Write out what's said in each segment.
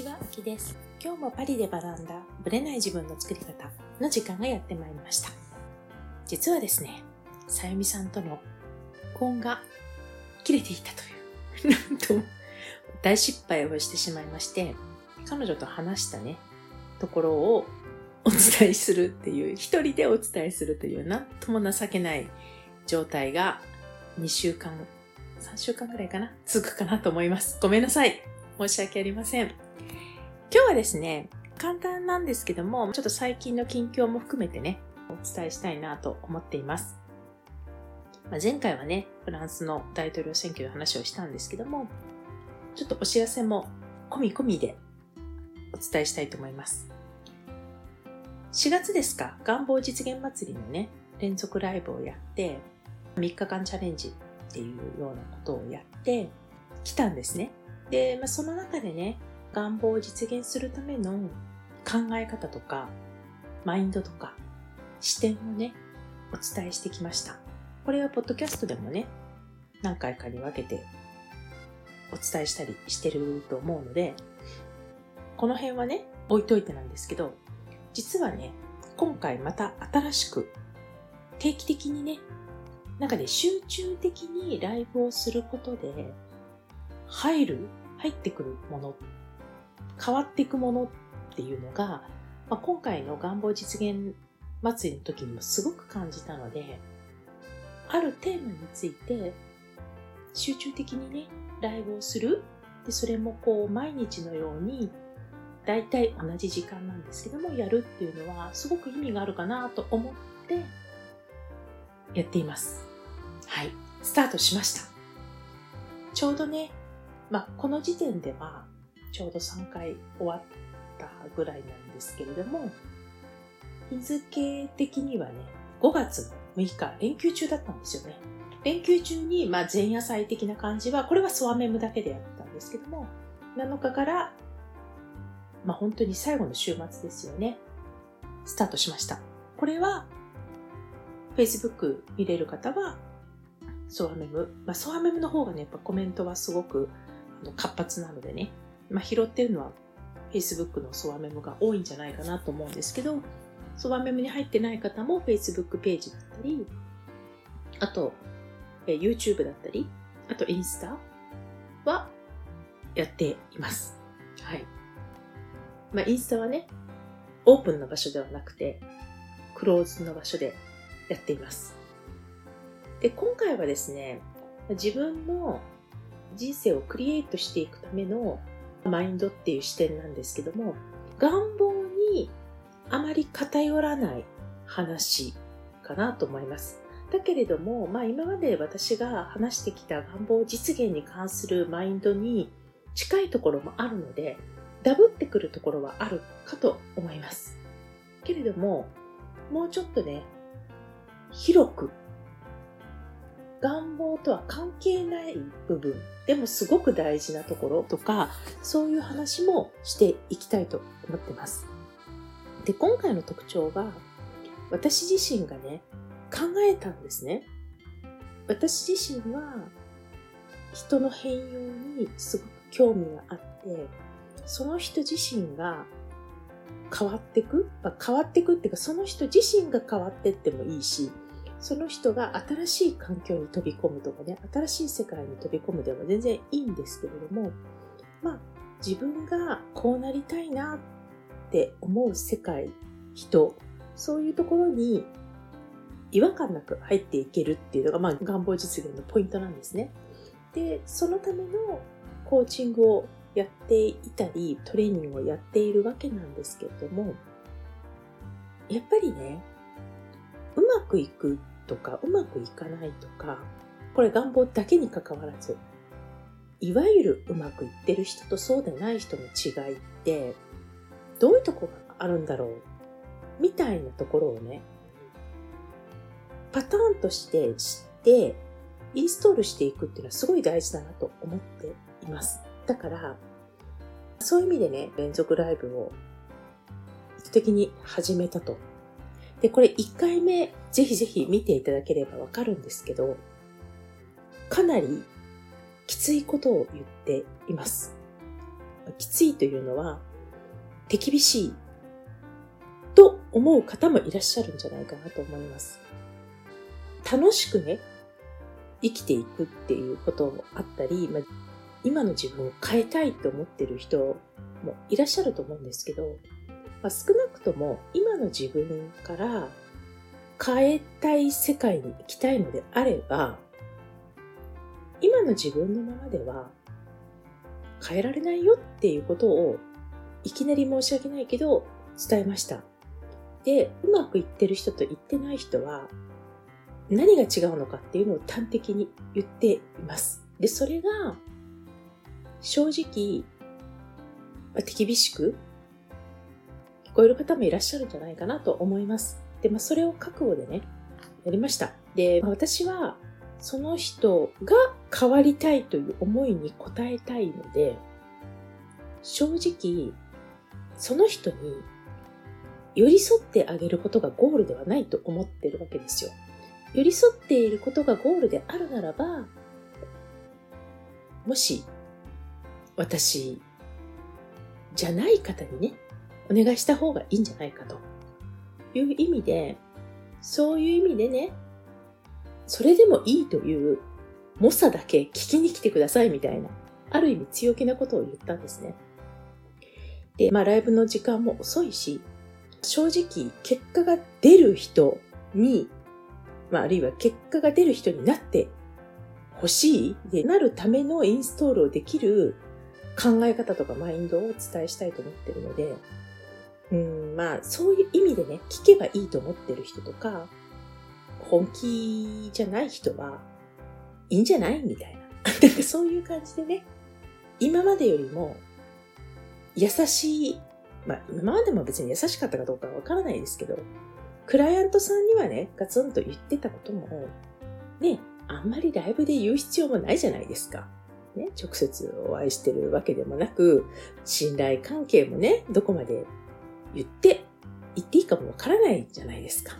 ちは、きです。今日もパリで学んだブレない自分の作り方の時間がやってまいりました。実はですね、さゆみさんとの婚が切れていたという、なんとも大失敗をしてしまいまして、彼女と話したね、ところをお伝えするっていう、一人でお伝えするという、なんとも情けない状態が2週間、3週間ぐらいかな続くかなと思います。ごめんなさい。申し訳ありません。今日はですね、簡単なんですけども、ちょっと最近の近況も含めてね、お伝えしたいなと思っています。まあ、前回はね、フランスの大統領選挙の話をしたんですけども、ちょっとお知らせも込み込みでお伝えしたいと思います。4月ですか、願望実現祭りのね、連続ライブをやって、3日間チャレンジっていうようなことをやってきたんですね。で、まあ、その中でね、願望を実現するための考え方とか、マインドとか、視点をね、お伝えしてきました。これはポッドキャストでもね、何回かに分けてお伝えしたりしてると思うので、この辺はね、置いといてなんですけど、実はね、今回また新しく定期的にね、なんかね、集中的にライブをすることで、入る、入ってくるもの、変わっていくものっていうのが、まあ、今回の願望実現祭りの時にもすごく感じたので、あるテーマについて集中的にね、ライブをする。で、それもこう、毎日のように、だいたい同じ時間なんですけども、やるっていうのは、すごく意味があるかなと思って、やっています。はい。スタートしました。ちょうどね、まあ、この時点では、ちょうど3回終わったぐらいなんですけれども、日付的にはね、5月の6日、連休中だったんですよね。連休中に、まあ、前夜祭的な感じは、これはソワメムだけでやったんですけども、7日から、まあ、本当に最後の週末ですよね。スタートしました。これは、Facebook 見れる方は、ソワメム。まあ、ソワメムの方がね、やっぱコメントはすごく活発なのでね、まあ、拾ってるのは Facebook のソワメムが多いんじゃないかなと思うんですけど、ソワメムに入ってない方も Facebook ページだったり、あと、え YouTube だったり、あとインスタはやっています。はい。まあ、インスタはね、オープンな場所ではなくて、クローズの場所でやっています。で、今回はですね、自分の人生をクリエイトしていくためのマインドっていう視点なんですけども、願望にあまり偏らない話かなと思います。だけれども、まあ今まで私が話してきた願望実現に関するマインドに近いところもあるので、ダブってくるところはあるかと思います。けれども、もうちょっとね、広く、願望とは関係ない部分、でもすごく大事なところとか、そういう話もしていきたいと思ってます。で、今回の特徴が、私自身がね、考えたんですね。私自身は、人の変容にすごく興味があって、その人自身が変わっていく、まあ、変わっていくっていうか、その人自身が変わっていってもいいし、その人が新しい環境に飛び込むとかね、新しい世界に飛び込むでも全然いいんですけれども、まあ、自分がこうなりたいなって思う世界、人、そういうところに違和感なく入っていけるっていうのが、まあ、願望実現のポイントなんですね。で、そのためのコーチングをやっていたり、トレーニングをやっているわけなんですけれども、やっぱりね、うまくいくとか、うまくいかないとか、これ願望だけに関わらず、いわゆるうまくいってる人とそうでない人の違いって、どういうとこがあるんだろうみたいなところをね、パターンとして知って、インストールしていくっていうのはすごい大事だなと思っています。だから、そういう意味でね、連続ライブを意図的に始めたと。で、これ1回目、ぜひぜひ見ていただければわかるんですけど、かなりきついことを言っています。きついというのは手厳しいと思う方もいらっしゃるんじゃないかなと思います。楽しくね、生きていくっていうこともあったり、まあ、今の自分を変えたいと思ってる人もいらっしゃると思うんですけど、まあ、少なくとも今の自分から変えたい世界に行きたいのであれば、今の自分のままでは変えられないよっていうことをいきなり申し訳ないけど伝えました。で、うまくいってる人と言ってない人は何が違うのかっていうのを端的に言っています。で、それが正直、ま手厳しく聞こえる方もいらっしゃるんじゃないかなと思います。で、まあ、それを覚悟でね、やりました。で、まあ、私は、その人が変わりたいという思いに応えたいので、正直、その人に寄り添ってあげることがゴールではないと思ってるわけですよ。寄り添っていることがゴールであるならば、もし、私、じゃない方にね、お願いした方がいいんじゃないかという意味で、そういう意味でね、それでもいいという猛者だけ聞きに来てくださいみたいな、ある意味強気なことを言ったんですね。で、まあライブの時間も遅いし、正直結果が出る人に、まああるいは結果が出る人になって欲しいでなるためのインストールをできる考え方とかマインドをお伝えしたいと思ってるので、うん、まあ、そういう意味でね、聞けばいいと思ってる人とか、本気じゃない人は、いいんじゃないみたいな。なんかそういう感じでね、今までよりも、優しい、まあ、今までも別に優しかったかどうかはわからないですけど、クライアントさんにはね、ガツンと言ってたことも、ね、あんまりライブで言う必要もないじゃないですか。ね、直接お会いしてるわけでもなく、信頼関係もね、どこまで言って、言っていいかもわからないじゃないですか。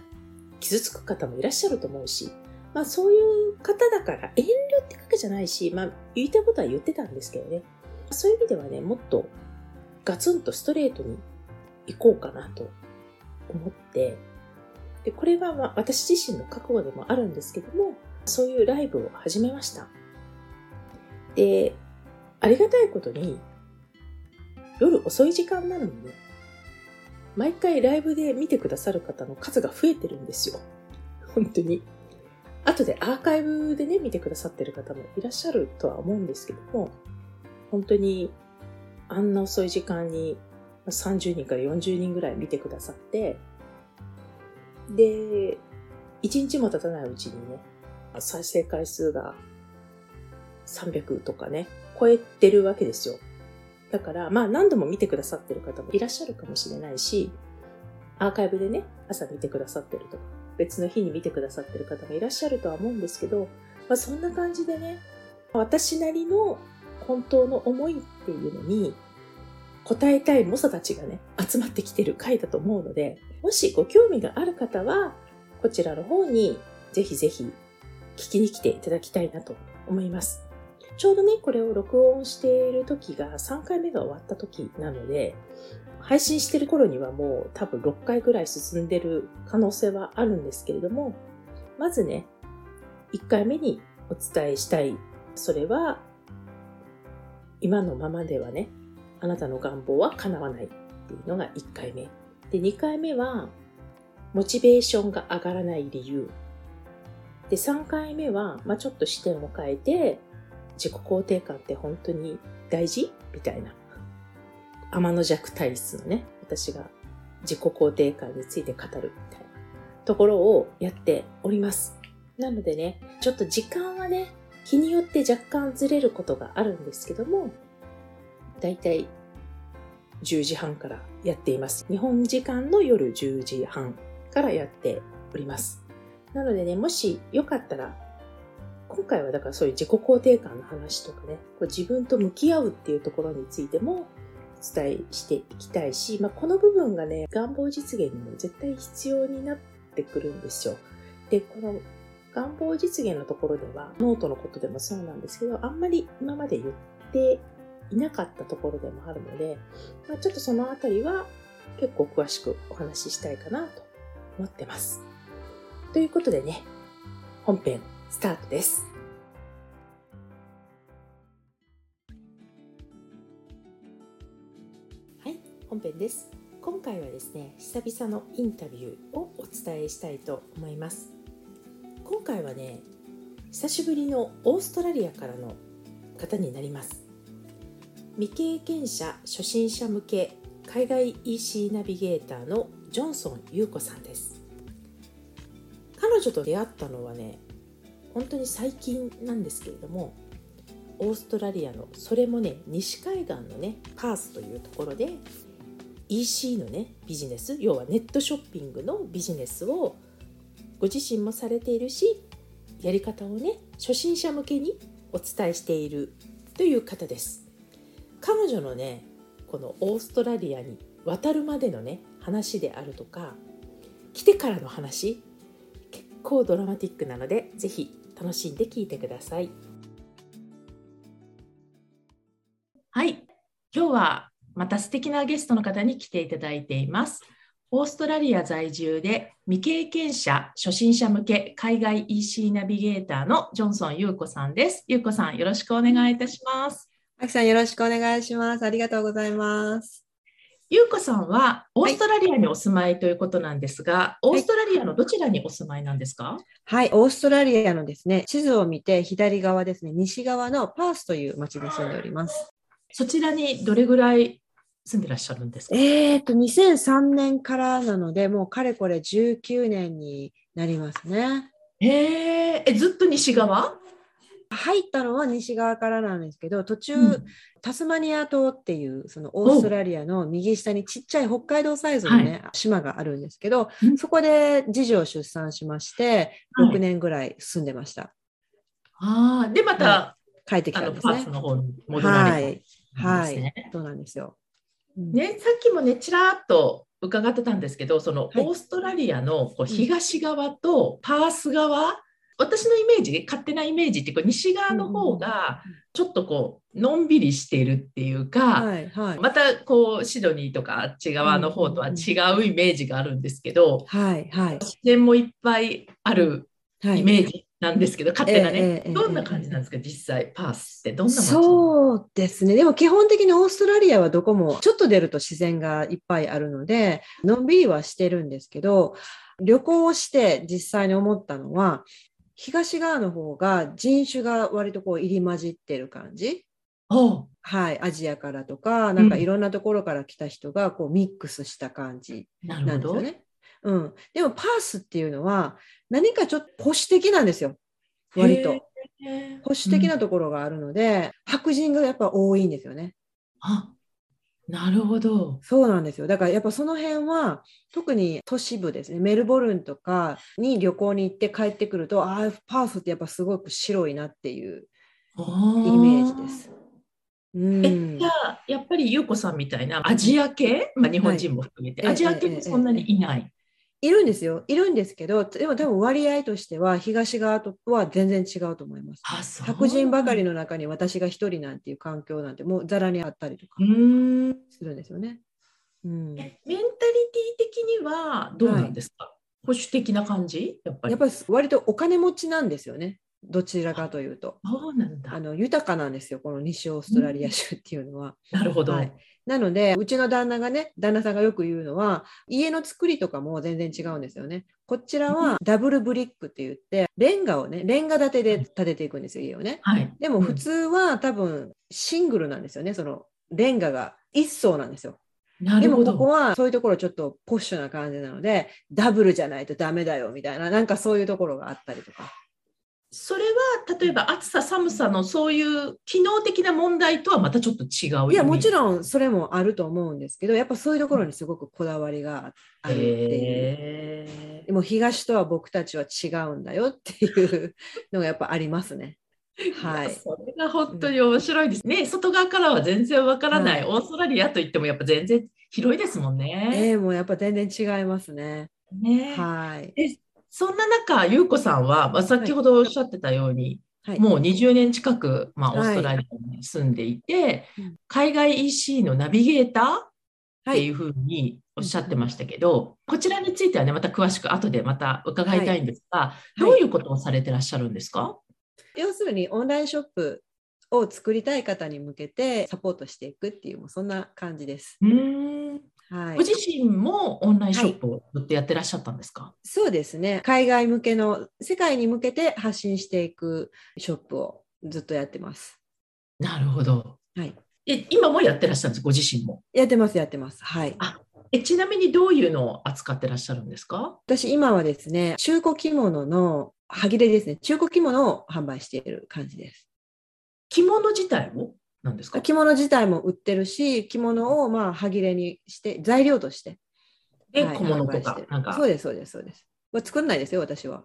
傷つく方もいらっしゃると思うし、まあそういう方だから遠慮ってわけじゃないし、まあ言いたいことは言ってたんですけどね。そういう意味ではね、もっとガツンとストレートに行こうかなと思って、で、これはまあ私自身の覚悟でもあるんですけども、そういうライブを始めました。で、ありがたいことに、夜遅い時間なのにね、毎回ライブで見てくださる方の数が増えてるんですよ。本当に。後でアーカイブでね、見てくださってる方もいらっしゃるとは思うんですけども、本当にあんな遅い時間に30人から40人ぐらい見てくださって、で、1日も経たないうちにね、再生回数が300とかね、超えてるわけですよ。だから、まあ何度も見てくださってる方もいらっしゃるかもしれないし、アーカイブでね、朝見てくださってるとか、別の日に見てくださってる方もいらっしゃるとは思うんですけど、まあそんな感じでね、私なりの本当の思いっていうのに、答えたい猛者たちがね、集まってきてる回だと思うので、もしご興味がある方は、こちらの方にぜひぜひ聞きに来ていただきたいなと思います。ちょうどね、これを録音している時が3回目が終わった時なので、配信してる頃にはもう多分6回ぐらい進んでる可能性はあるんですけれども、まずね、1回目にお伝えしたい。それは、今のままではね、あなたの願望は叶わないっていうのが1回目。で、2回目は、モチベーションが上がらない理由。で、3回目は、まあ、ちょっと視点を変えて、自己肯定感って本当に大事？みたいな。天の弱体質のね、私が自己肯定感について語るみたいなところをやっております。なのでね、ちょっと時間はね、日によって若干ずれることがあるんですけども、だいたい10時半からやっています。日本時間の夜10時半からやっております。なのでね、もしよかったら今回はだからそういう自己肯定感の話とかね、こう自分と向き合うっていうところについてもお伝えしていきたいし、まあ、この部分がね、願望実現にも絶対必要になってくるんですよ。で、この願望実現のところでは、ノートのことでもそうなんですけど、あんまり今まで言っていなかったところでもあるので、まあ、ちょっとそのあたりは結構詳しくお話ししたいかなと思ってます。ということでね、本編スタートです。はい、本編です。今回はですね、久々のインタビューをお伝えしたいと思います。今回はね、久しぶりのオーストラリアからの方になります未経験者初心者向け海外 EC ナビゲーターのジョンソン優子さんです彼女と出会ったのはね本当に最近なんですけれどもオーストラリアのそれもね西海岸のねパースというところで EC のねビジネス要はネットショッピングのビジネスをご自身もされているしやり方をね初心者向けにお伝えしているという方です。彼女のねこのオーストラリアに渡るまでのね話であるとか来てからの話結構ドラマティックなので是非楽しんで聞いてくださいはい今日はまた素敵なゲストの方に来ていただいていますオーストラリア在住で未経験者、初心者向け海外 EC ナビゲーターのジョンソン優子さんです。優子さん、よろしくお願いいたします。あきさん、よろしくお願いします。ありがとうございます。優子さんはオーストラリアにお住まいということなんですが、はい、オーストラリアのどちらにお住まいなんですか、はい、オーストラリアのですね、地図を見て左側ですね、西側のパースという町に住んでおります。そちらにどれぐらい住んでらっしゃるんですか？えっ、と、2003年からなので、もうかれこれ19年になりますね。ええ、ずっと西側？入ったのは西側からなんですけど途中、うん、タスマニア島っていうそのオーストラリアの右下にちっちゃい北海道サイズのね、はい、島があるんですけど、うん、そこで次女を出産しまして6年ぐらい住んでました。はい、ああでまた、はい、帰ってきたんですね。はい、はい、そうなんですよ。ね、さっきもねちらっと伺ってたんですけどそのオーストラリアのこう東側とパース側、私のイメージ勝手なイメージってこう西側の方がちょっとこうのんびりしているっていうか、はいはい、またこうシドニーとかあっち側の方とは違うイメージがあるんですけど、はいはい、自然もいっぱいあるイメージなんですけど、勝手なね、えー、どんな感じなんですか、実際、パースってどんな街そうですね、でも基本的にオーストラリアはどこもちょっと出ると自然がいっぱいあるので、のんびりはしてるんですけど、旅行をして実際に思ったのは、東側の方が人種が割とこう入り混じってる感じ？はい、アジアからとか、なんかいろんなところから来た人がこうミックスした感じなんですよね。うん、でもパースっていうのは何かちょっと保守的なんですよ割と。保守的なところがあるので、うん、白人がやっぱ多いんですよね。あなるほど。そうなんですよ。だからやっぱその辺は特に都市部ですね、メルボルンとかに旅行に行って帰ってくると、ああ、パースってやっぱすごく白いなっていうイメージです。うん、えじゃあやっぱり優子さんみたいなアジア系、まあ、日本人も含めて、はい、アジア系もそんなにいない？いるんですよ。いるんですけど、でも多分割合としては東側とは全然違うと思います。白人ばかりの中に私が一人なんていう環境なんてもうざらにあったりとかするんですよね。うん、メンタリティ的にはどうなんですか、はい、保守的な感じ？やっぱり。やっぱり割とお金持ちなんですよね。どちらかというと。そうなんだあの豊かなんですよ、この西オーストラリア州っていうのは。なるほど、はい、なので、うちの旦那がね、旦那さんがよく言うのは、家の作りとかも全然違うんですよね。こちらはダブルブリックって言って、レンガをね、レンガ建てで建てていくんですよ、家をね。はい、でも普通は多分シングルなんですよね、そのレンガが1層なんですよ。でもここはそういうところちょっとポッシュな感じなので、ダブルじゃないとダメだよみたいな、なんかそういうところがあったりとか。それは例えば暑さ寒さのそういう機能的な問題とはまたちょっと違ういやもちろんそれもあると思うんですけどやっぱそういうところにすごくこだわりがあるって。いう、でも東とは僕たちは違うんだよっていうのがやっぱありますね。はい、それが本当に面白いです。ね、うん、外側からは全然わからない、はい、オーストラリアといってもやっぱ全然広いですもんね。えー、もうやっぱ全然違いますね。ね。はい。そんな中、優子さんは、まあ、先ほどおっしゃってたように、はい、はい。もう20年近く、まあ、オはい。ーストラリアに住んでいて、うん。海外 EC のナビゲーターっはい。ていうふうにおっしゃってましたけど、こちらについてはね、また詳しく後でまた伺いたいんですが、い。どういうことをされてらっしゃるんですか、要するにオンラインショップを作りたい方に向けてサポートしていくっていう、もうそんな感じです。うーんはいご。自身もオンラインショップをずっとやってらっしゃったんですか、そうですね。海外向けの、世界に向けて発信していくショップをずっとやってます。なるほど。はい。え今もやってらっしゃるんです、ご自身も。やってます、やってます。はい。えちなみにどういうのを扱ってらっしゃるんですか？私、今はですね、中古着物の歯切れですね。中古着物を販売している感じです。着物自体をなんですか？着物自体も売ってるし、着物をまあ歯切れにして、材料として。で、はい小物と。かなんか。そうです、そうです、そうです。まあ作んないですよ、私は。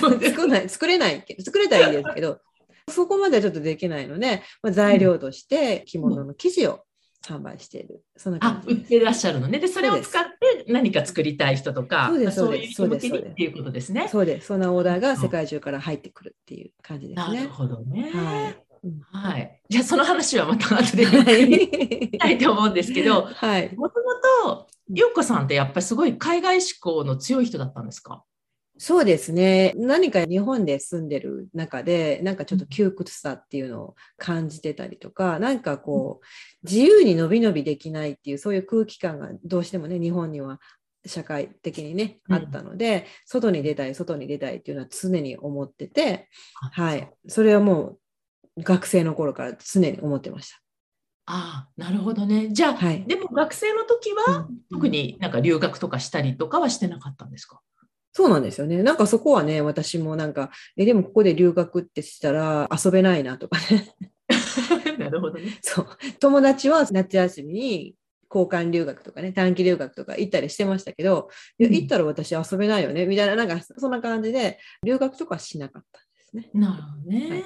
そうです作んない、作れないけど、作れたらいいですけど、そこまではちょっとできないので、まあ、材料として着物の生地を販売している。そんなあ感、じです。売ってらっしゃるのね。で、それを使って何か作りたい人とか、そうですそういう人向けそうですにっていうことですね。そうです。そんなオーダーが世界中から入ってくるっていう感じですなるね。ほどね。はい。うんはい。じゃあ、その話はまた後でしたいと思うんですけど、はい。もともと、ようこさんってやっぱりすごい海外志向の強い人だったんですか？そうですね。何か日本で住んでる中で、なんかちょっと窮屈さっていうのを感じてたりとか、なんかこう、自由に伸び伸びできないっていう、そういう空気感がどうしてもね、日本には社会的にね、うんあったので、外に出たい、外に出たいっていうのは常に思ってて、はい。それはもう学生の頃から常に思ってました。ああ、なるほどね。じゃあ、はい。でも学生の時は、うん特になんか留学とかしたりとかはしてなかったんですか？そうなんですよね。なんかそこはね、私もなんか、え、でもここで留学ってしたら遊べないなとかね。なるほどね。そう。友達は夏休みに交換留学とかね、短期留学とか行ったりしてましたけど、行ったら私遊べないよね、みたいな、なんかそんな感じで、留学とかはしなかったんですね。なるほどね。はい。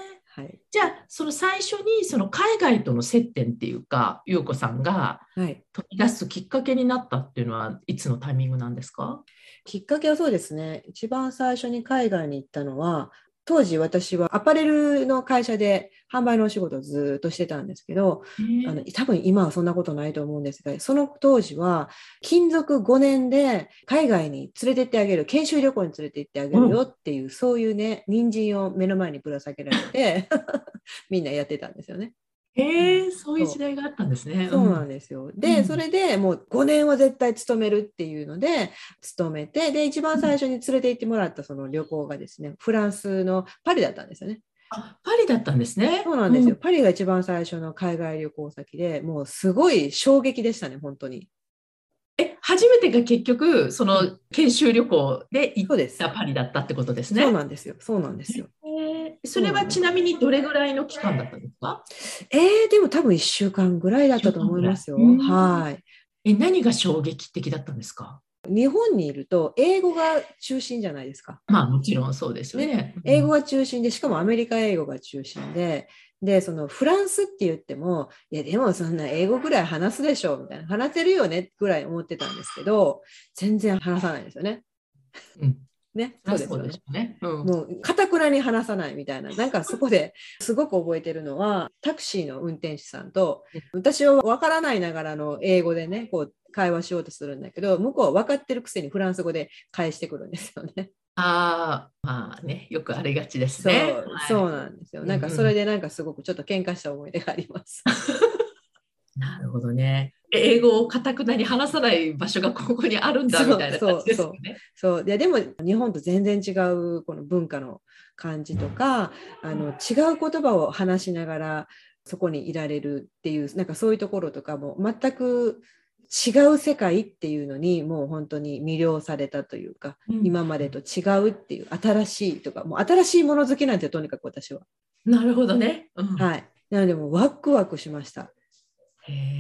じゃあ、その最初にその海外との接点っていうか、優子さんがはい。飛び出すきっかけになったっていうのは、いつのタイミングなんですか？きっかけはそうですね。一番最初に海外に行ったのは、当時私はアパレルの会社で販売のお仕事をずっとしてたんですけど、あの多分今はそんなことないと思うんですが、その当時は勤続5年で海外に連れてってあげる、研修旅行に連れて行ってあげるよっていう、そういうね、人参を目の前にぶら下げられて、みんなやってたんですよね。へえ、そういう時代があったんですね。そうなんですよ。で、うんそれでもう5年は絶対勤めるっていうので、勤めて、で、一番最初に連れて行ってもらったその旅行がですね、フランスのパリだったんですよね。あ、パリだったんですね。そうなんですよ。うパリが一番最初の海外旅行先で、もうすごい衝撃でしたね、本当に。え、初めてが結局、その研修旅行で行っ。たパリだったってことですね。そうなんですよ。そうなんですよ。へーそれはちなみにどれぐらいの期間だったんですか？えー、でも多分1週間ぐらいだったと思いますよ。はい。え、何が衝撃的だったんですか？日本にいると英語が中心じゃないですか。まあもちろんそうですよね。英語が中心で、しかもアメリカ英語が中心で、で、そのフランスって言っても、いや、でもそんな英語ぐらい話すでしょ、みたいな、話せるよねぐらい思ってたんですけど、全然話さないんですよね。うん。ね。そそうですよねうね。うん。もう、かたくなに話さないみたいな、なんかそこですごく覚えてるのは、タクシーの運転手さんと、私は分からないながらの英語でね、こう、会話しようとするんだけど、向こうは分かってるくせにフランス語で返してくるんですよね。ああ、まあね、よくありがちですそう、ね。はいそうなんですよ。なんかそれでなんかすごくちょっと喧嘩した思い出があります。なるほどね。え英語をかたくなに話さない場所がここにあるんだそうみたいな感じですよね。そういやでも日本と全然違うこの文化の感じとかあの違う言葉を話しながらそこにいられるっていうなんかそういうところとかも全く違う世界っていうのにもう本当に魅了されたというか、うん今までと違うっていう新しいとかもう新しいもの好きなんてとにかく私は。なるほどね。うんはい。なのでもうワクワクしました。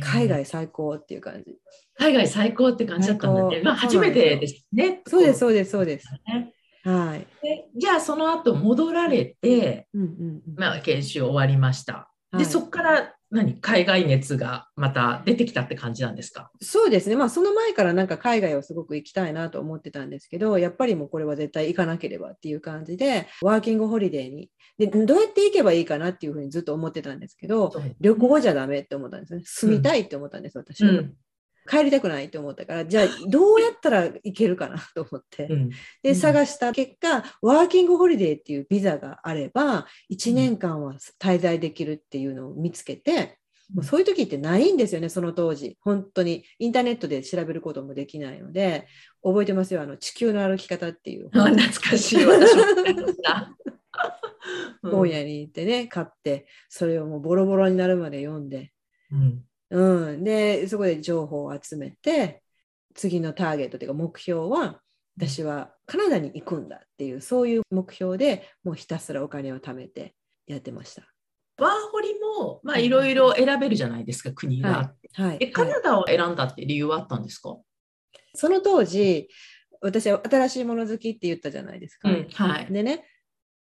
海外最高っていう感じ。海外最高って感じだったんだね。最高まあ、初めてですね。そうです、そうです、そうです。ねはい。でじゃあその後戻られて、うんうんうんまあ、研修終わりました。はいでそこから何海外熱がまた出てきたって感じなんですか？そうですね。まあ、その前からなんか海外をすごく行きたいなと思ってたんですけど、やっぱりもうこれは絶対行かなければっていう感じで、ワーキングホリデーに。で、どうやって行けばいいかなっていうふうにずっと思ってたんですけど、旅行じゃダメって思ったんですね。住みたいって思ったんです、私は。うん帰りたくないと思ったから、じゃあどうやったら行けるかなと思って。うんで、うん探した結果、ワーキングホリデーっていうビザがあれば、1年間は滞在できるっていうのを見つけて、もうそういう時ってないんですよね、その当時。本当に。インターネットで調べることもできないので、覚えてますよ、あの、地球の歩き方っていうあ懐かしい、私も 本屋に行ってね、買って、それをもうボロボロになるまで読んで、うんうん。で、そこで情報を集めて、次のターゲットというか目標は、私はカナダに行くんだっていう、そういう目標でもうひたすらお金を貯めてやってました。ワーホリも、まあ、いろいろ選べるじゃないですか、国が。はい。え、カはいナダを選んだって理由はあったんですか、その当時、私は新しいもの好きって言ったじゃないですか。うんはい。でね、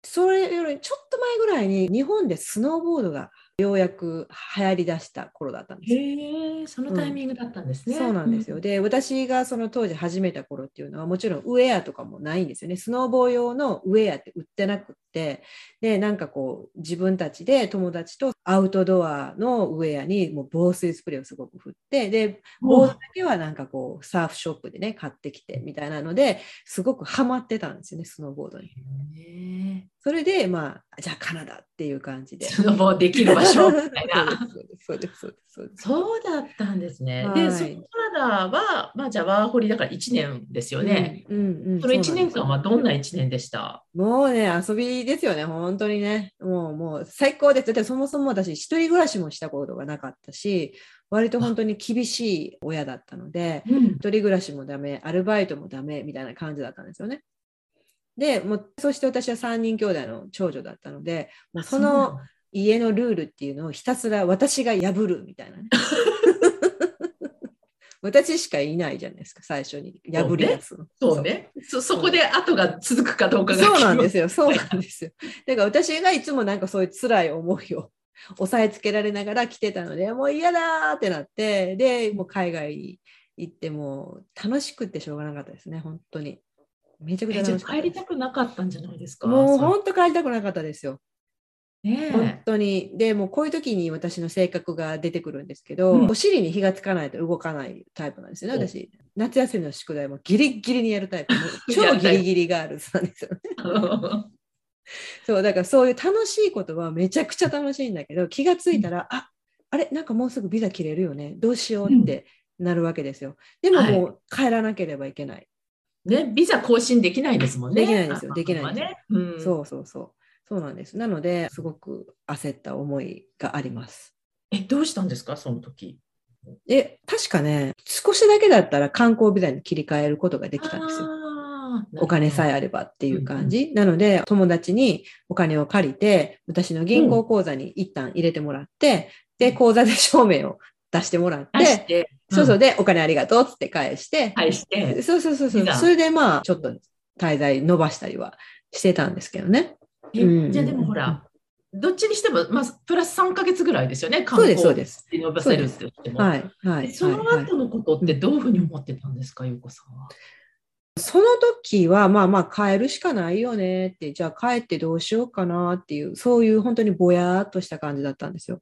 それよりちょっと前ぐらいに日本でスノーボードがようやく流行りだした頃だったんですよ。へえ、そのタイミングだったんですね。そうなんですよ。で、私がその当時始めた頃っていうのは、もちろんウェアとかもないんですよね。スノーボー用のウェアって売ってなくって、で、なんかこう、自分たちで友達とアウトドアのウェアにもう防水スプレーをすごく振って、で、ボードだけはなんかこう、サーフショップでね、買ってきてみたいなので、すごくハマってたんですよね、スノーボードに。へそれで、まあ、じゃあカナダっていう感じで。えスノボーできる場所みたいな。そうです、そうです、そうです。そうだったんですね。はいで、そのカナダは、まあ、じゃあワーホリだから1年ですよね。うんうんうんその1年間はどんな1年でした？もうね、遊びですよね、本当にね。もう、もう最高です。だってそもそも私、一人暮らしもしたことがなかったし、割と本当に厳しい親だったので、うん一人暮らしもダメ、アルバイトもダメみたいな感じだったんですよね。で、もうそして私は3人兄弟の長女だったので、もうその家のルールっていうのをひたすら私が破るみたいなね。私しかいないじゃないですか、最初に破り出すの。そうね。そそこで後が続くかどうかが。そうなんですよ、そうなんですよ。だから私がいつもなんかそういう辛い思いを 押さえつけられながら来てたので、もう嫌だーってなって、で、もう海外に行っても楽しくってしょうがなかったですね、本当に。めちゃくちゃ楽しかった帰りたくなかったんじゃないですか？もう本当帰りたくなかったですよ。ね本え当に。で、もうこういう時に私の性格が出てくるんですけど、うんお尻に火がつかないと動かないタイプなんですよね、お私。夏休みの宿題もギリギリにやるタイプ。超ギリギリガールズなんですよね。そう、だからそういう楽しいことはめちゃくちゃ楽しいんだけど、気がついたら、ああれ、なんかもうすぐビザ切れるよね。どうしようってなるわけですよ。でももう帰らなければいけない。ね、ビザ更新できないですもんね。できないんですよあできないんですよね。うん、そうそうそう。そうなんです。なので、すごく焦った思いがあります。え、どうしたんですか、その時。で、確かね、少しだけだったら観光ビザに切り替えることができたんですよ。お金さえあればっていう感じ。なので、友達にお金を借りて、私の銀行口座に一旦入れてもらって、で、口座で証明を出してもらって、出して、そうそう、んで、お金ありがとうっつって返して、返して、そうそうそうそうそれでまあ、ちょっと滞在伸ばしたりはしてたんですけどね。えうんじゃあでもほら、どっちにしても、まあ、プラス3ヶ月ぐらいですよね、そうです、そうです。伸ばせるって言っても。はい、はい。でその後のことってどういうふうに思ってたんですか、ゆうこさんは？その時は、まあまあ、帰るしかないよねって、じゃあ帰ってどうしようかなっていう、そういう本当にぼやーっとした感じだったんですよ。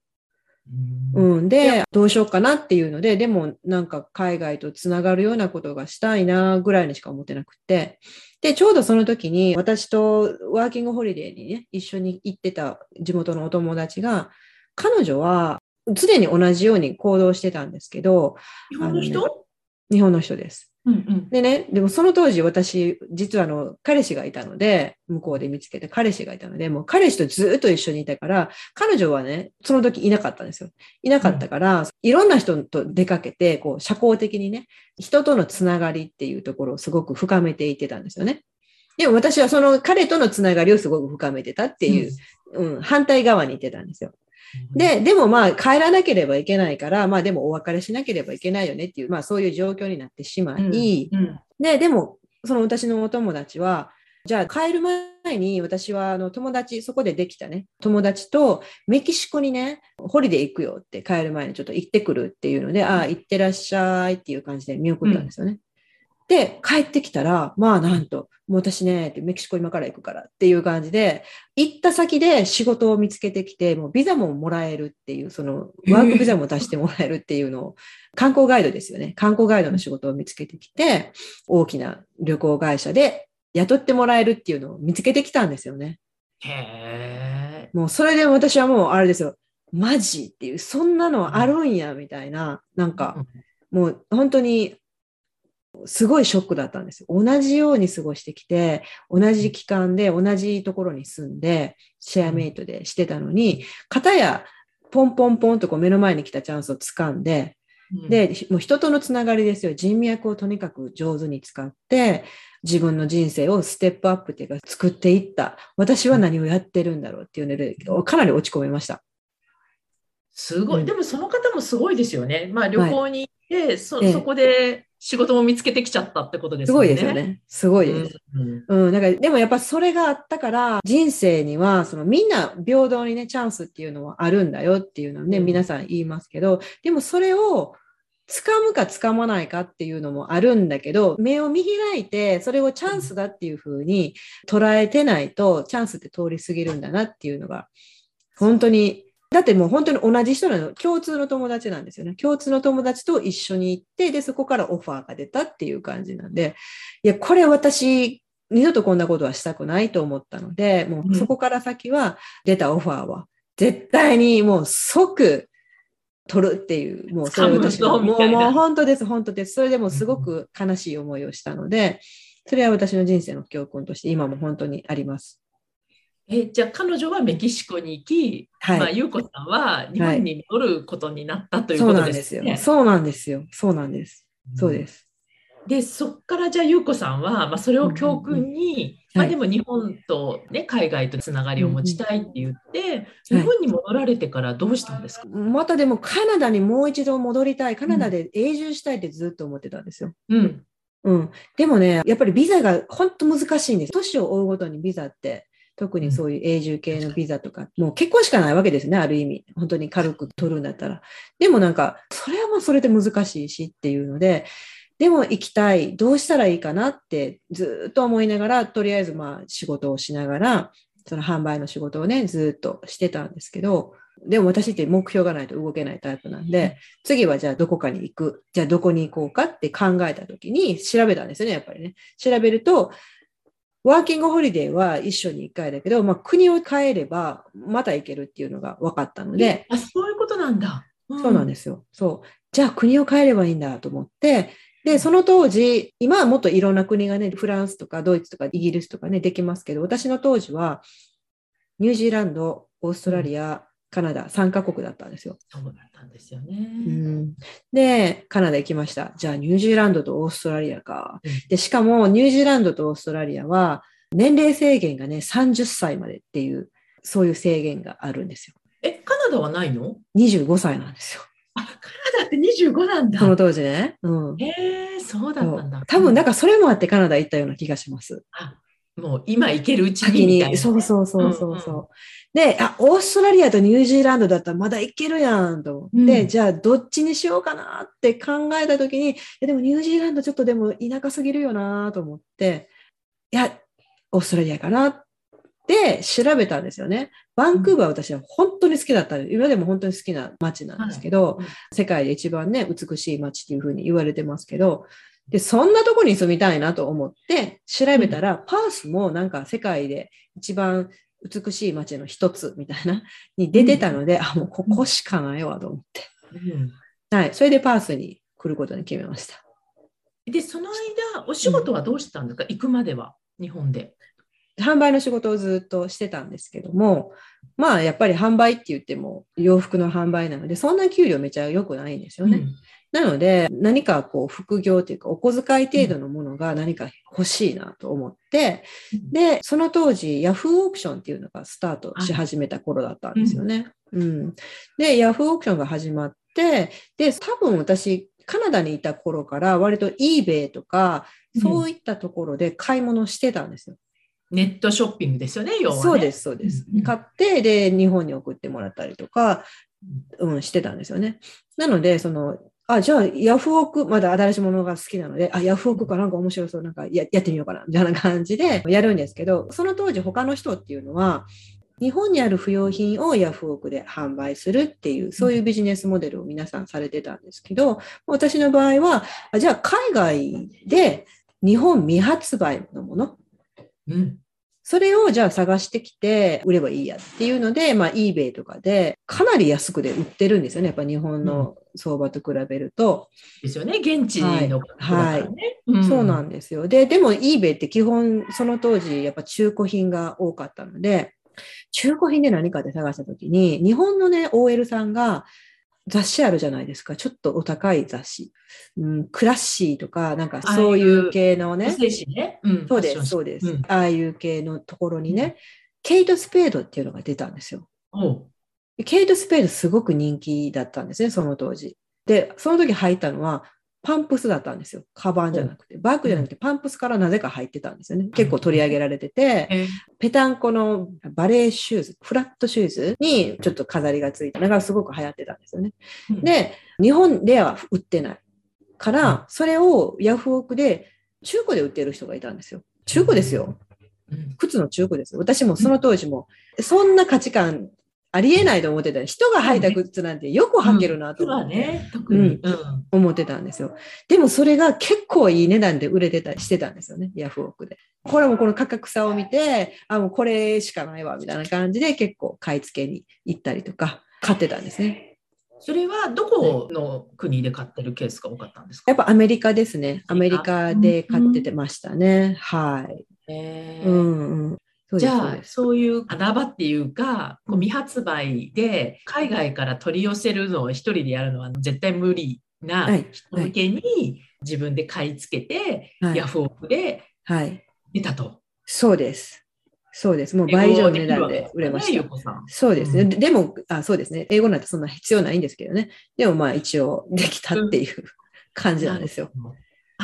うんうん、で、どうしようかなっていうので、でもなんか海外とつながるようなことがしたいなぐらいにしか思ってなくて、で、ちょうどその時に私とワーキングホリデーにね、一緒に行ってた地元のお友達が、彼女は常に同じように行動してたんですけど、日本の人、あ日本の人です。うんうんでね、でもその当時私、実はあの、彼氏がいたので、向こうで見つけて彼氏がいたので、もう彼氏とずっと一緒にいたから、彼女はね、その時いなかったんですよ。いなかったから、いろんな人と出かけて、こう、社交的にね、人とのつながりっていうところをすごく深めていってたんですよね。でも私はその彼とのつながりをすごく深めてたっていう、うん、反対側にいてたんですよ。で、でもまあ帰らなければいけないから、まあでもお別れしなければいけないよねっていう、まあそういう状況になってしまい、うん。うん。で、でも、その私のお友達は、じゃあ帰る前に私はあの友達、そこでできたね、友達とメキシコにね、ホリデー行くよって帰る前にちょっと行ってくるっていうので、ああ、行ってらっしゃいっていう感じで見送ったんですよね。で、帰ってきたら、まあなんと、もう私ね、メキシコ今から行くからっていう感じで、行った先で仕事を見つけてきて、もうビザももらえるっていう、そのワークビザも出してもらえるっていうのを、観光ガイドですよね。観光ガイドの仕事を見つけてきて、大きな旅行会社で雇ってもらえるっていうのを見つけてきたんですよね。へもうそれで私はもうあれですよ。マジっていう、そんなのあるんや、みたいな、なんか、もう本当にすごいショックだったんですよ。同じように過ごしてきて、同じ期間で同じところに住んで、シェアメイトでしてたのに、片やポンポンポンとこう目の前に来たチャンスを掴んで、で、もう人とのつながりですよ。人脈をとにかく上手に使って、自分の人生をステップアップっていうか作っていった。私は何をやってるんだろうっていうので、かなり落ち込みました。すごい。でもその方もすごいですよね。まあ旅行に行って、はい、そそこで仕事も見つけてきちゃったってことですね。すごいですよね。すごいです。うん、うん、だからでもやっぱそれがあったから、人生には、そのみんな平等にね、チャンスっていうのはあるんだよっていうのはね、うん、皆さん言いますけど、でもそれを掴むか掴まないかっていうのもあるんだけど、目を見開いて、それをチャンスだっていうふうに捉えてないと、チャンスって通り過ぎるんだなっていうのが、本当にだってもう本当に同じ人なの、共通の友達なんですよね。共通の友達と一緒に行って、で、そこからオファーが出たっていう感じなんで、いや、これ私、二度とこんなことはしたくないと思ったので、もうそこから先は出たオファーは、絶対にもう即取るっていう、もうそれ私の、もうもう本当です、本当です。それでもすごく悲しい思いをしたので、それは私の人生の教訓として今も本当にあります。えじゃあ彼女はメキシコに行き、はい、まあ、優子さんは日本に戻ることになったということですね。そうなんですよ。そうなんです。そうです。でそこからじゃあ優子さんは、まあ、それを教訓に、まあ、でも日本と、ね、海外とつながりを持ちたいって言って、日本に戻られてからどうしたんですか、またでもカナダにもう一度戻りたいカナダで永住したいってずっと思ってたんですよ。うん、うん、でもねやっぱりビザが本当難しいんです。年を追うごとにビザって特にそういう永住系のビザとか、もう結婚しかないわけですね、ある意味。本当に軽く取るんだったら。でもなんか、それはもうそれで難しいしっていうので、でも行きたい、どうしたらいいかなってずっと思いながら、とりあえずまあ仕事をしながら、その販売の仕事をね、ずっとしてたんですけど、でも私って目標がないと動けないタイプなんで、次はじゃあどこかに行く。じゃあどこに行こうかって考えた時に調べたんですよね、やっぱりね。調べると、ワーキングホリデーは一緒に一回だけど、まあ、国を変えればまた行けるっていうのが分かったので。あ、そういうことなんだ。うん、そうなんですよ。そう。じゃあ国を変えればいいんだと思って、で、その当時、今はもっといろんな国がね、フランスとかドイツとかイギリスとかね、できますけど、私の当時は、ニュージーランド、オーストラリア、カナダ3カ国だったんですよ。そうだったんですよね。うん、で、カナダ行きました。じゃあニュージーランドとオーストラリアか。うん、で、しかもニュージーランドとオーストラリアは年齢制限がね30歳までっていうそういう制限があるんですよ。え、カナダはないの ?25 歳なんですよ。あ、カナダって25なんだ。その当時ね。うん。へえ、そうだったんだ。多分、なんかそれもあってカナダ行ったような気がします。あ、もう今行けるうちにに。そうそうそうそうそう。うんうん。で、あ、オーストラリアとニュージーランドだったらまだいけるやんと。思って、うん、じゃあどっちにしようかなって考えたときに、いやでもニュージーランドちょっとでも田舎すぎるよなと思って、いや、オーストラリアかなって調べたんですよね。バンクーバー私は本当に好きだった。んで、今でも本当に好きな街なんですけど、はい、世界で一番ね、美しい街っていうふうに言われてますけど、で、そんなとこに住みたいなと思って調べたら、うん、パースもなんか世界で一番美しい街の一つみたいな、に出てたので、うん、あ、もうここしかないわと思って。うん、はい。それでパースに来ることに決めました。で、その間、お仕事はどうしてたんですか、うん、行くまでは、日本で。販売の仕事をずっとしてたんですけども、まあやっぱり販売って言っても洋服の販売なので、そんな給料めちゃ良くないんですよね。うん、なので、何かこう副業というかお小遣い程度のものが何か欲しいなと思って、うん、で、その当時ヤフーオークションっていうのがスタートし始めた頃だったんですよね。うん、うん、で、ヤフーオークションが始まって、で、多分私、カナダにいた頃から割と eBay とか、そういったところで買い物してたんですよ。ネットショッピングですよね、要は、ね。そうです、そうです。買って、で、日本に送ってもらったりとか、うん、してたんですよね。なので、その、あ、じゃあ、ヤフオク、まだ新しいものが好きなので、あ、ヤフオクかなんか面白そう、なんかややってみようかな、みたいな感じでやるんですけど、その当時他の人っていうのは、日本にある不用品をヤフオクで販売するっていう、そういうビジネスモデルを皆さんされてたんですけど、私の場合は、あじゃあ海外で日本未発売のもの、うん。それをじゃあ探してきて売ればいいやっていうので、まあ eBay とかでかなり安くで売ってるんですよね。やっぱ日本の相場と比べると。ですよね、現地の方だからね。そうなんんですよ。で、でも eBay って基本その当時やっぱ中古品が多かったので、中古品で何かで探したときに、日本のね、OL さんが雑誌あるじゃないですか。ちょっとお高い雑誌。うん、クラッシーとか、なんかそういう系のね。ね。うんそうです、そうです。うんああいう系のところにね、ケイト・スペードっていうのが出たんですよ。ケイト・スペードすごく人気だったんですね、その当時。で、その時入ったのは、パンプスだったんですよ。カバンじゃなくて、バッグじゃなくて、パンプスからなぜか入ってたんですよね。結構取り上げられてて、えペタンコのバレーシューズ、フラットシューズにちょっと飾りがついて、のがすごく流行ってたんですよね。うんで、日本では売ってないから、それをヤフオクで中古で売ってる人がいたんですよ。中古ですよ。うん靴の中古ですよ。私もその当時も、そんな価値観ありえないと思ってた。人が履いた靴なんてよく履けるなと実思ってはね、特に。うん思ってたんですよ。でもそれが結構いい値段で売れてたりしてたんですよね、ヤフオクで。これもこの価格差を見て、あ、もうこれしかないわ、みたいな感じで結構買い付けに行ったりとか、買ってたんですね。それはどこの国で買ってるケースが多かったんですか？やっぱアメリカですね。アメリカカで買っててましたね。はい。へーうんうん。じゃあそういう穴場っていうかこう未発売で海外から取り寄せるのを一人でやるのは絶対無理なはい人向けに自分で買い付けて、はいヤフオクではい。出たと。そうです。そうです。もう倍以上の値段で売れましたそうですね。うんででもあ、そうですね。英語なんてそんな必要ないんですけどね。でもまあ一応できたっていう感じなんですよ。あ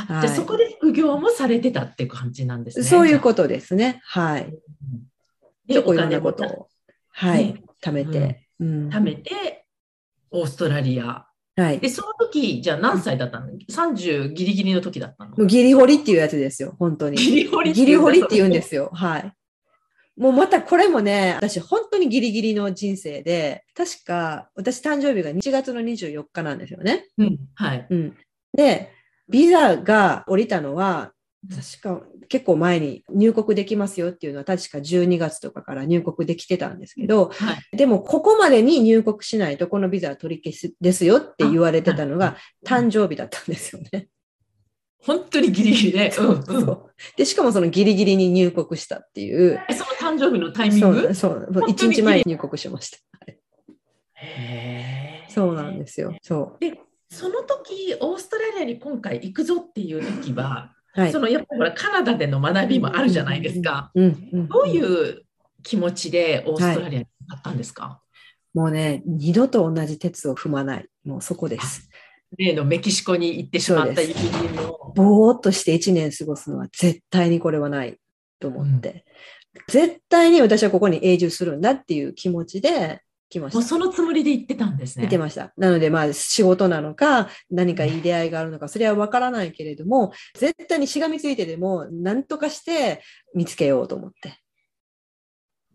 はいじゃあそこで副業もされてたっていう感じなんですね。そういうことですね。はい。で結構いろんなことを、はいね、貯めて。うん貯めてオーストラリア。はい。で、その時、じゃあ何歳だったの ?30 ギリギリの時だったの？もうギリホリっていうやつですよ。本当に。ギリホリギリホリって言うんでですよ。はい。もうまたこれもね、私本当にギリギリの人生で、確か私誕生日が1月の24日なんですよね。うん、はい。うん。で、ビザが降りたのは、確か結構前に入国できますよっていうのは確か12月とかから入国できてたんですけど、はい。でもここまでに入国しないとこのビザは取り消しですよって言われてたのが誕生日だったんですよね。本当にギリギリで。うんうん。そう。で、しかもそのギリギリに入国したっていう、えその誕生日のタイミンそグう、そう、本当に1日前に入国しました。はい。へー。そうなんですよ。そで、その時、オーストラリアに今回行くぞっていう時は、う。はいそ。のやっぱりほらカナダでの学びもあるじゃないですか。うんうんどういう気持ちでオーストラリアに行ったんですか、もうね、二度と同じ鉄を踏まない。もうそこです。例のメキシコに行ってしまったそうで友人の。ぼーっとして1年過ごすのは絶対にこれはないと思って、絶対に私はここに永住するんだっていう気持ちで来ました。もうそのつもりで行ってたんですね。見てました。なのでまあ仕事なのか何かいい出会いがあるのかそれはわからないけれども絶対にしがみついてでも何とかして見つけようと思って。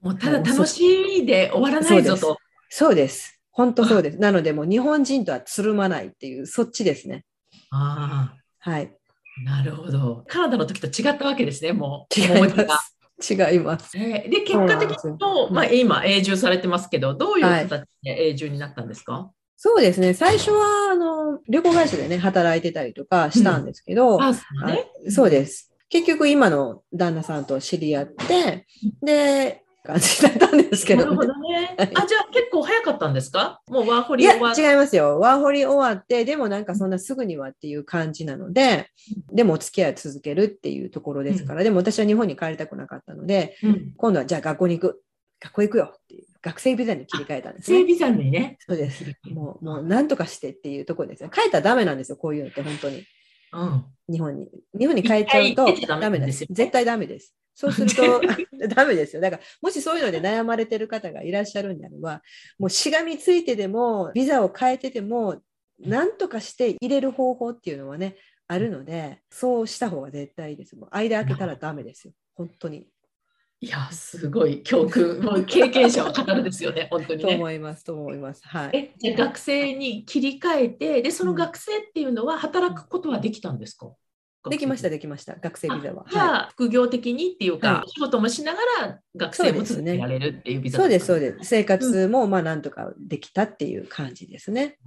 もうただ楽しいで終わらないぞと。そうです。本当そうです。なのでもう日本人とはつるまないっていうそっちですね。あはい。あ、なるほど。カナダの時と違ったわけですね、もう。違います。違います。えーで、結果的にと、まあ、今、永住されてますけど、どういうはい形で永住になったんですか、そうですね。最初はあの旅行会社でね働いてたりとかしたんですけど、うね。あそうです。結局今の旦那さんと知り合って、で、感じだったんですけなるほどね。あ、じゃあ結構早かったんですか？もうワーホリ終わって。違いますよ。ワーホリ終わって、でもなんかそんなすぐにはっていう感じなので、でもお付き合いを続けるっていうところですから、でも私は日本に帰りたくなかったので、うん。今度はじゃあ学校に行く。学校行くよっていう。学生ビザに切り替えたんですね。整備さんにね。そうです。もう、もうなんとかしてっていうところですね。帰ったらダメなんですよ、こういうのって本当に。うん。日本に。日本に帰っちゃうとダダメですよ。す絶対ダメです。そうすると ダメですよ。だから、もしそういうので悩まれてる方がいらっしゃるんであれば、もうしがみついてでも、ビザを変えてでも、なんとかして入れる方法っていうのはね、あるので、そうした方が絶対いいです。もう間開けたらダメですよ。本当に。いや、すごい教訓、もう経験者は語るですよね、本当にとね。思います、と思います。はい。え、じゃあ学生に切り替えて、で、その学生っていうのは働くことはできたんですか？できました、でできました。学生ビザは。じゃあ、副業的にっていうか、はいお仕事もしながら学生も続けられるっていうビザそうです、そうす。です。生活も、まあ、なんとかできたっていう感じですね。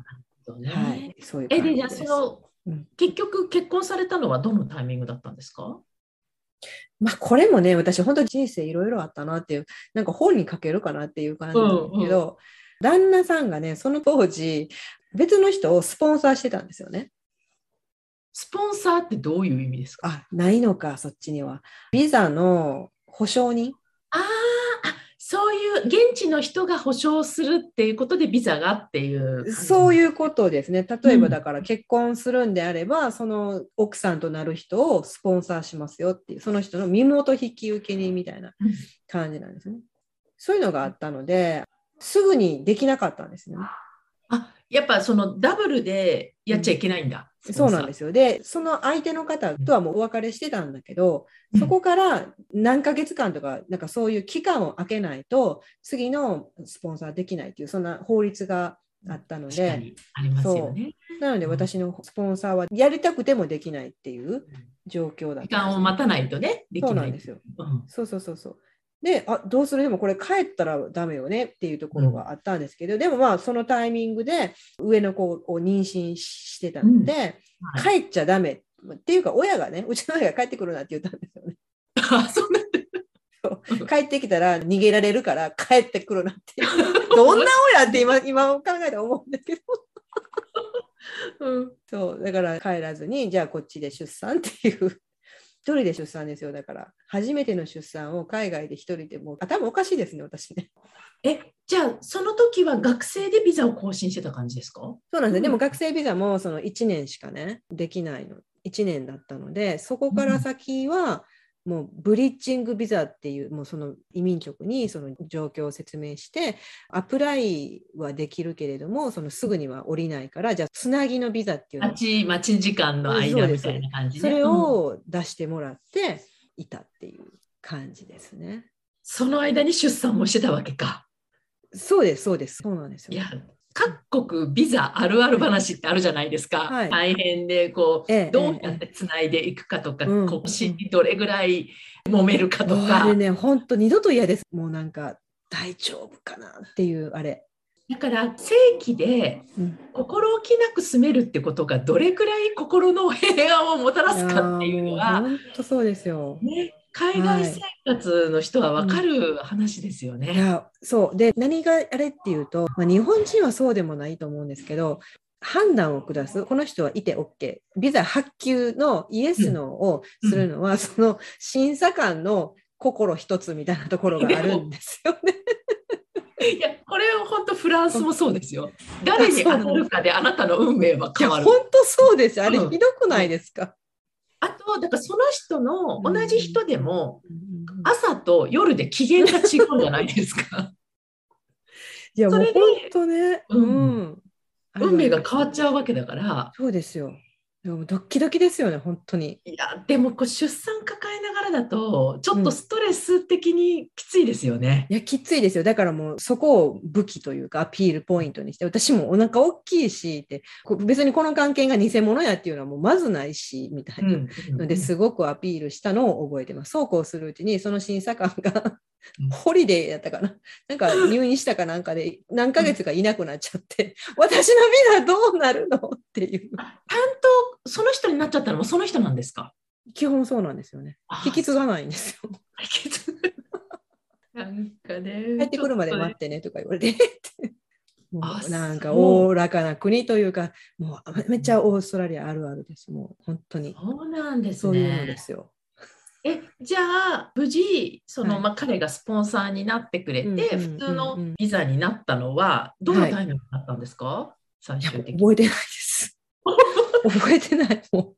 そうねはい。そういうえ、で、感じです。じゃあその、うん結局結婚されたのはどのタイミングだったんですか？まあ、これもね、私、本当人生いろいろあったなっていう、なんか本に書けるかなっていう感じなんですけど、旦那さんがね、その当時、別の人をスポンサーしてたんですよね。スポンサーってどういう意味ですか？あ、ないのか、そっちには。ビザの保証人あーあ、そういう現地の人が保証するっていうことでビザがっていう。う。そういうことですね。例えばうんだから結婚するんであれば、その奥さんとなる人をスポンサーしますよっていう、その人の身元引き受け人みたいなうん感じなんですね。そういうのがあったので、すぐにできなかったんですね。あ、やっぱそのダブルでやっちゃいけないんだ。そうなんですよ。よ。で、その相手の方とはもうお別れしてたんだけど、そこから何ヶ月間とか、なんかそういう期間を空けないと、次のスポンサーできないっていう、そんな法律があったので、確かにありますよね。なので私のスポンサーはやりたくてもできないっていう状況だったん時間を待たないとね、できない。そうなんですよ。うんそうそうそうそう。で、あどうする？でもこれ帰ったらダメよねっていうところがあったんですけど、でもまあそのタイミングで上の子を妊娠してたので、はい帰っちゃダメっていうか親がね、うちの親が帰ってくるなって言ったんですよね。あそうなんだ帰ってきたら逃げられるから帰ってくるなって。どんな親って今今考えたら思うんですけど。うんそう、だから帰らずに、じゃあこっちで出産っていう。一人で出産ですよ。だから、初めての出産を海外で一人でもう頭おかしいですね、私ね。え、じゃあその時は学生でビザを更新してた感じですか？そうなんですうんも学生ビザもその1年しかね、できないの。1年だったので、そこから先は、もうブリッジングビザっていう、もうその移民局にその状況を説明して、アプライはできるけれども、そのすぐには降りないから、じゃあつなぎのビザっていう待ち待ち時間の間みたいな感じね。それうんを出してもらっていたっていう感じですね。その間に出産もしてたわけか。そうです、そうです。そうなんですよ。いや、各国ビザあるある話ってあるじゃないですか。はい大変で、こう、ええどうやってつないでいくかとか、うんこうしどれぐらい揉めるかとか。あれね、本当二度と嫌です。もうなんか大丈夫かなっていうあれ。だから、正規でうん心置きなく住めるってことがどれくらい心の平安をもたらすかっていうのは、本当そうですよ。ね、海外生活の人は分かる話ですよね。いや、そう。で、何があれっていうと、まあ、日本人はそうでもないと思うんですけど、判断を下す、この人はいて OK、ビザ発給のイエス、ノーをするのは、その審査官の心一つみたいなところがあるんですよね。いや、これは本当フランスもそうですよ。誰に当たるかであなたの運命は変わる。本当そうですよ。あれ、うんひどくないですか？あと、だからその人の同じ人でも、あ朝と夜で機嫌が違うじゃないですか。いや、もそうれで本当ね。うんうん。運命が変わっちゃうわけだから。そうですよ。でもドッキドキですよね、本当に。いや、でもこう出産抱えながらだと、ちょっとストレス的にきついですよね。いや、きついですよ。だからもうそこを武器というかアピールポイントにして、私もお腹大きいしって、別にこの関係が偽物やっていうのはもうまずないし、みたいな。のですごくアピールしたのを覚えてます。そうこうするうちに、その審査官がうんホリデーやったかな？なんか入院したかなんかで何ヶ月かいなくなっちゃって、私のビザどうなるの？っていう。担当、その人になっちゃったの？もその人なんですか？基本そうなんですよね。引き継がないんですよ。引き継ぐなんかね。帰ってくるまで待ってねとか言われて。もあうなんかおおらかな国というか、もうめめっちゃオーストラリアあるあるです。もう本当に。そうなんですね。そういうのですよ。えじゃあ無事その、はいまあ、彼がスポンサーになってくれて、うんうんうんうん普通のビザになったのはどのタイミングだったんですか、最いや終的に。覚えてないです。覚えてない。も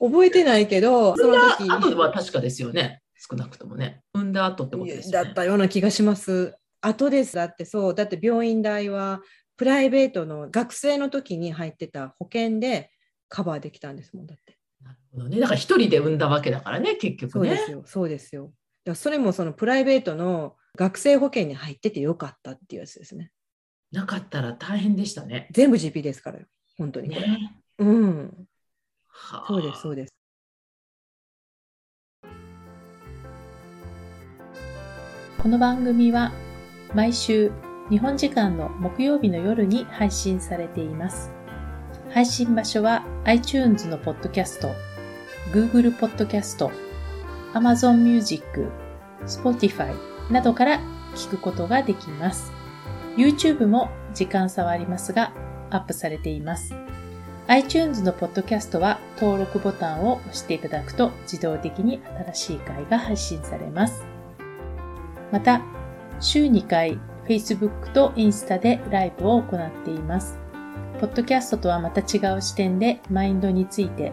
う覚えてないけど、その時。あとは確かですよね。少なくともね。産んだ後ってことですよね。だったような気がします。後です。だってそう、だって病院代はプライベートの学生の時に入ってた保険でカバーできたんですもんだって。ね。だから一人で産んだわけだからね、結局ね。そうですよ、そうですよ。だからそれもそのプライベートの学生保険に入っててよかったっていうやつですね。なかったら大変でしたね。全部 GP ですからよ、本当にこれ。ねうん、はあそうです、そうです。この番組は毎週日本時間の木曜日の夜に配信されています。配信場所は iTunes のポッドキャスト、Google ポッドキャスト、Amazon Music、Spotify などから聞くことができます。YouTube も時間差はありますがアップされています。iTunes のポッドキャストは登録ボタンを押していただくと自動的に新しい回が配信されます。また、週2回 Facebook とインスタでライブを行っています。ポッドキャストとはまた違う視点でマインドについて、